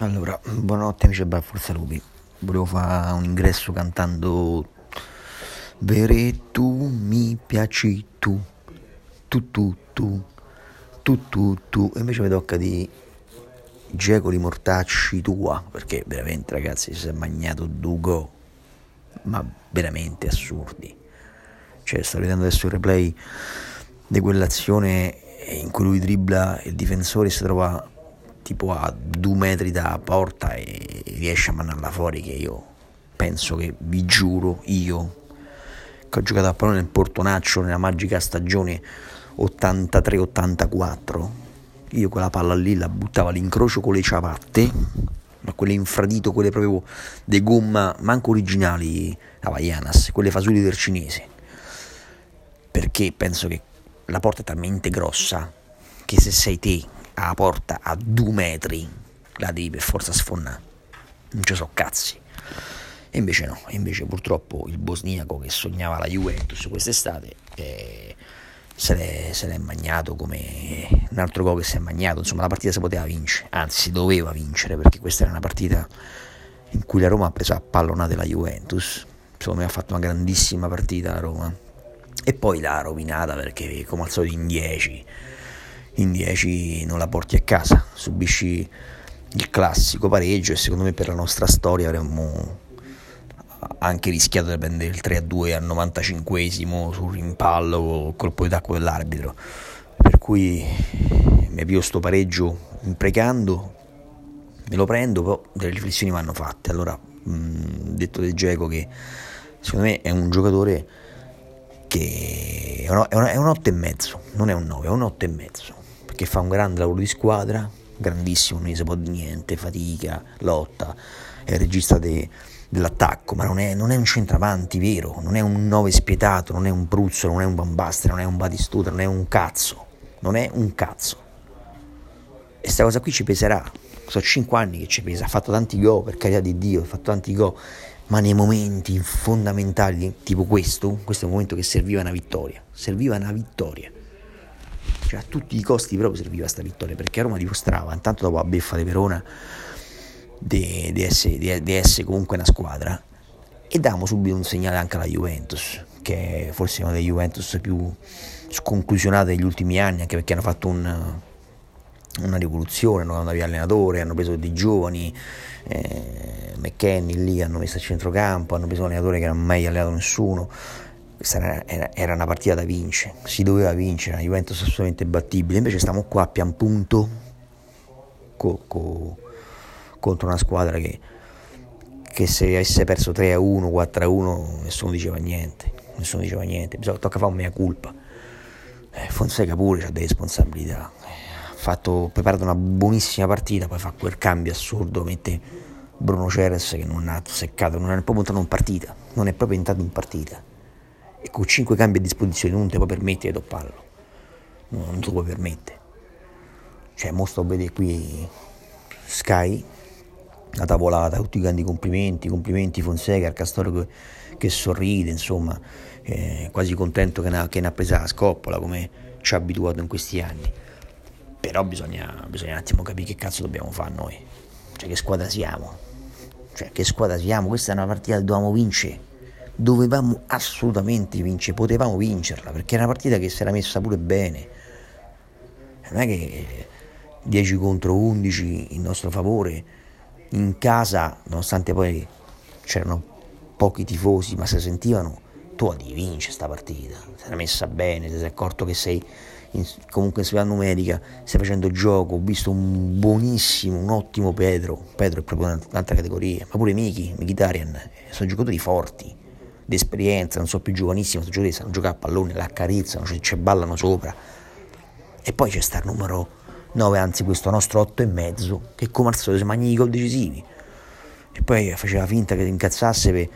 Allora, buonanotte amici del Forza Lupi. Volevo fare un ingresso cantando Vere tu mi piaci tu, tu tu tu, tu tu tu. E invece mi tocca di Gecoli Mortacci tua, perché veramente ragazzi si è magnato Dugo, ma veramente assurdi. Cioè, sto vedendo adesso il replay di quell'azione in cui lui dribbla il difensore si trova tipo a due metri da porta e riesce a mandarla fuori che io penso che vi giuro io che ho giocato a pallone nel Portonaccio nella magica stagione 83-84 io quella palla lì la buttavo all'incrocio con le ciabatte ma quelle infradito quelle proprio di gomma manco originali Havaianas quelle fasuli del cinese perché penso che la porta è talmente grossa che se sei te alla porta a due metri la devi per forza sfondare. Non ci so cazzi. E invece no, invece purtroppo il bosniaco che sognava la Juventus quest'estate eh, se, l'è, se l'è magnato come un altro gol che si è magnato. Insomma, la partita si poteva vincere, anzi si doveva vincere perché questa era una partita in cui la Roma ha preso a pallonate la Juventus. Secondo me ha fatto una grandissima partita la Roma. E poi l'ha rovinata perché, come al solito, in 10 in 10 non la porti a casa, subisci il classico pareggio e secondo me per la nostra storia avremmo anche rischiato di prendere il 3-2 al 95esimo sul rimpallo col colpo di tacco dell'arbitro. Per cui mi avvio sto pareggio imprecando, me lo prendo, però delle riflessioni vanno fatte. Allora, detto del Geco che secondo me è un giocatore che è un 8 e mezzo, non è un 9, è un 8 e mezzo che fa un grande lavoro di squadra, grandissimo, non gli si può di niente, fatica, lotta, è il regista de, dell'attacco, ma non è, non è, un centravanti vero, non è un 9 spietato, non è un Bruzzo, non è un Bambastre, non è un Batistuta, non è un cazzo, non è un cazzo. E questa cosa qui ci peserà, sono 5 anni che ci pesa, ha fatto tanti gol, per carità di Dio, ha fatto tanti gol, ma nei momenti fondamentali, tipo questo, questo è un momento che serviva una vittoria, serviva una vittoria cioè a tutti i costi proprio serviva questa vittoria perché Roma dimostrava intanto dopo la beffa di Verona di, essere, comunque una squadra. E davamo subito un segnale anche alla Juventus che è forse una delle Juventus più sconclusionate degli ultimi anni anche perché hanno fatto un, una rivoluzione, hanno cambiato allenatore, hanno preso dei giovani, eh, McKenny lì hanno messo a centrocampo, hanno preso un allenatore che non ha mai allenato nessuno, questa era, era, una partita da vincere, si doveva vincere, la Juventus assolutamente battibile, invece stiamo qua a pian punto co, co, contro una squadra che, che, se avesse perso 3 a 1, 4 a 1, nessuno diceva niente, nessuno diceva niente, Bisogna, tocca fare un mea culpa. Eh, Fonseca pure ha delle responsabilità, ha fatto, preparato una buonissima partita, poi fa quel cambio assurdo, mette Bruno Ceres che non ha seccato, non è proprio entrato in partita, non è proprio entrato in partita e con 5 cambi a disposizione non ti puoi permettere di topparlo. No, non te lo puoi permettere. Cioè, mo sto a vedere qui Sky, la tavolata, tutti i grandi complimenti, complimenti Fonseca, al Castoro che, che sorride, insomma, eh, quasi contento che ne ha presa la scoppola come ci ha abituato in questi anni. Però bisogna, bisogna un attimo capire che cazzo dobbiamo fare noi. Cioè, che squadra siamo. Cioè, che squadra siamo? Questa è una partita che dobbiamo vincere dovevamo assolutamente vincere, potevamo vincerla perché era una partita che si era messa pure bene. Non è che 10 contro 11 in nostro favore, in casa, nonostante poi c'erano pochi tifosi, ma si sentivano, tu devi vincere questa partita. Si era messa bene, ti sei accorto che sei in, comunque in sfida numerica, stai facendo gioco, ho visto un buonissimo, un ottimo Pedro, Pedro è proprio un'altra categoria, ma pure Miki, Mkhitaryan, sono giocatori forti d'esperienza, non so più giovanissimo, sto giocatori sanno giocare a pallone, la accarezzano, ci, ci ballano sopra. E poi c'è sta numero 9, anzi questo nostro 8 e mezzo, che come al solito si mangia i gol decisivi. E poi faceva finta che incazzasse per,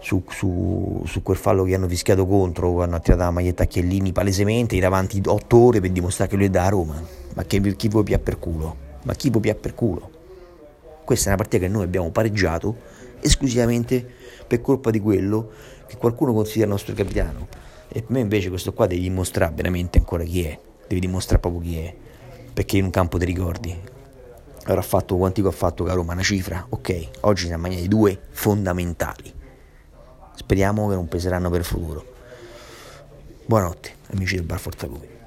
su, su, su, quel fallo che hanno fischiato contro, quando ha tirato la maglietta a Chiellini palesemente, davanti 8 ore per dimostrare che lui è da Roma. Ma che, chi può pià per culo? Ma chi può pià per culo? Questa è una partita che noi abbiamo pareggiato esclusivamente per colpa di quello che qualcuno considera il nostro capitano. E per me invece questo qua devi dimostrare veramente ancora chi è, devi dimostrare proprio chi è, perché in un campo ti ricordi. Allora ha fatto quanti ha fatto caro, ma una cifra, ok, oggi ne ha di due fondamentali. Speriamo che non peseranno per il futuro. Buonanotte, amici del Bar Forza Lui.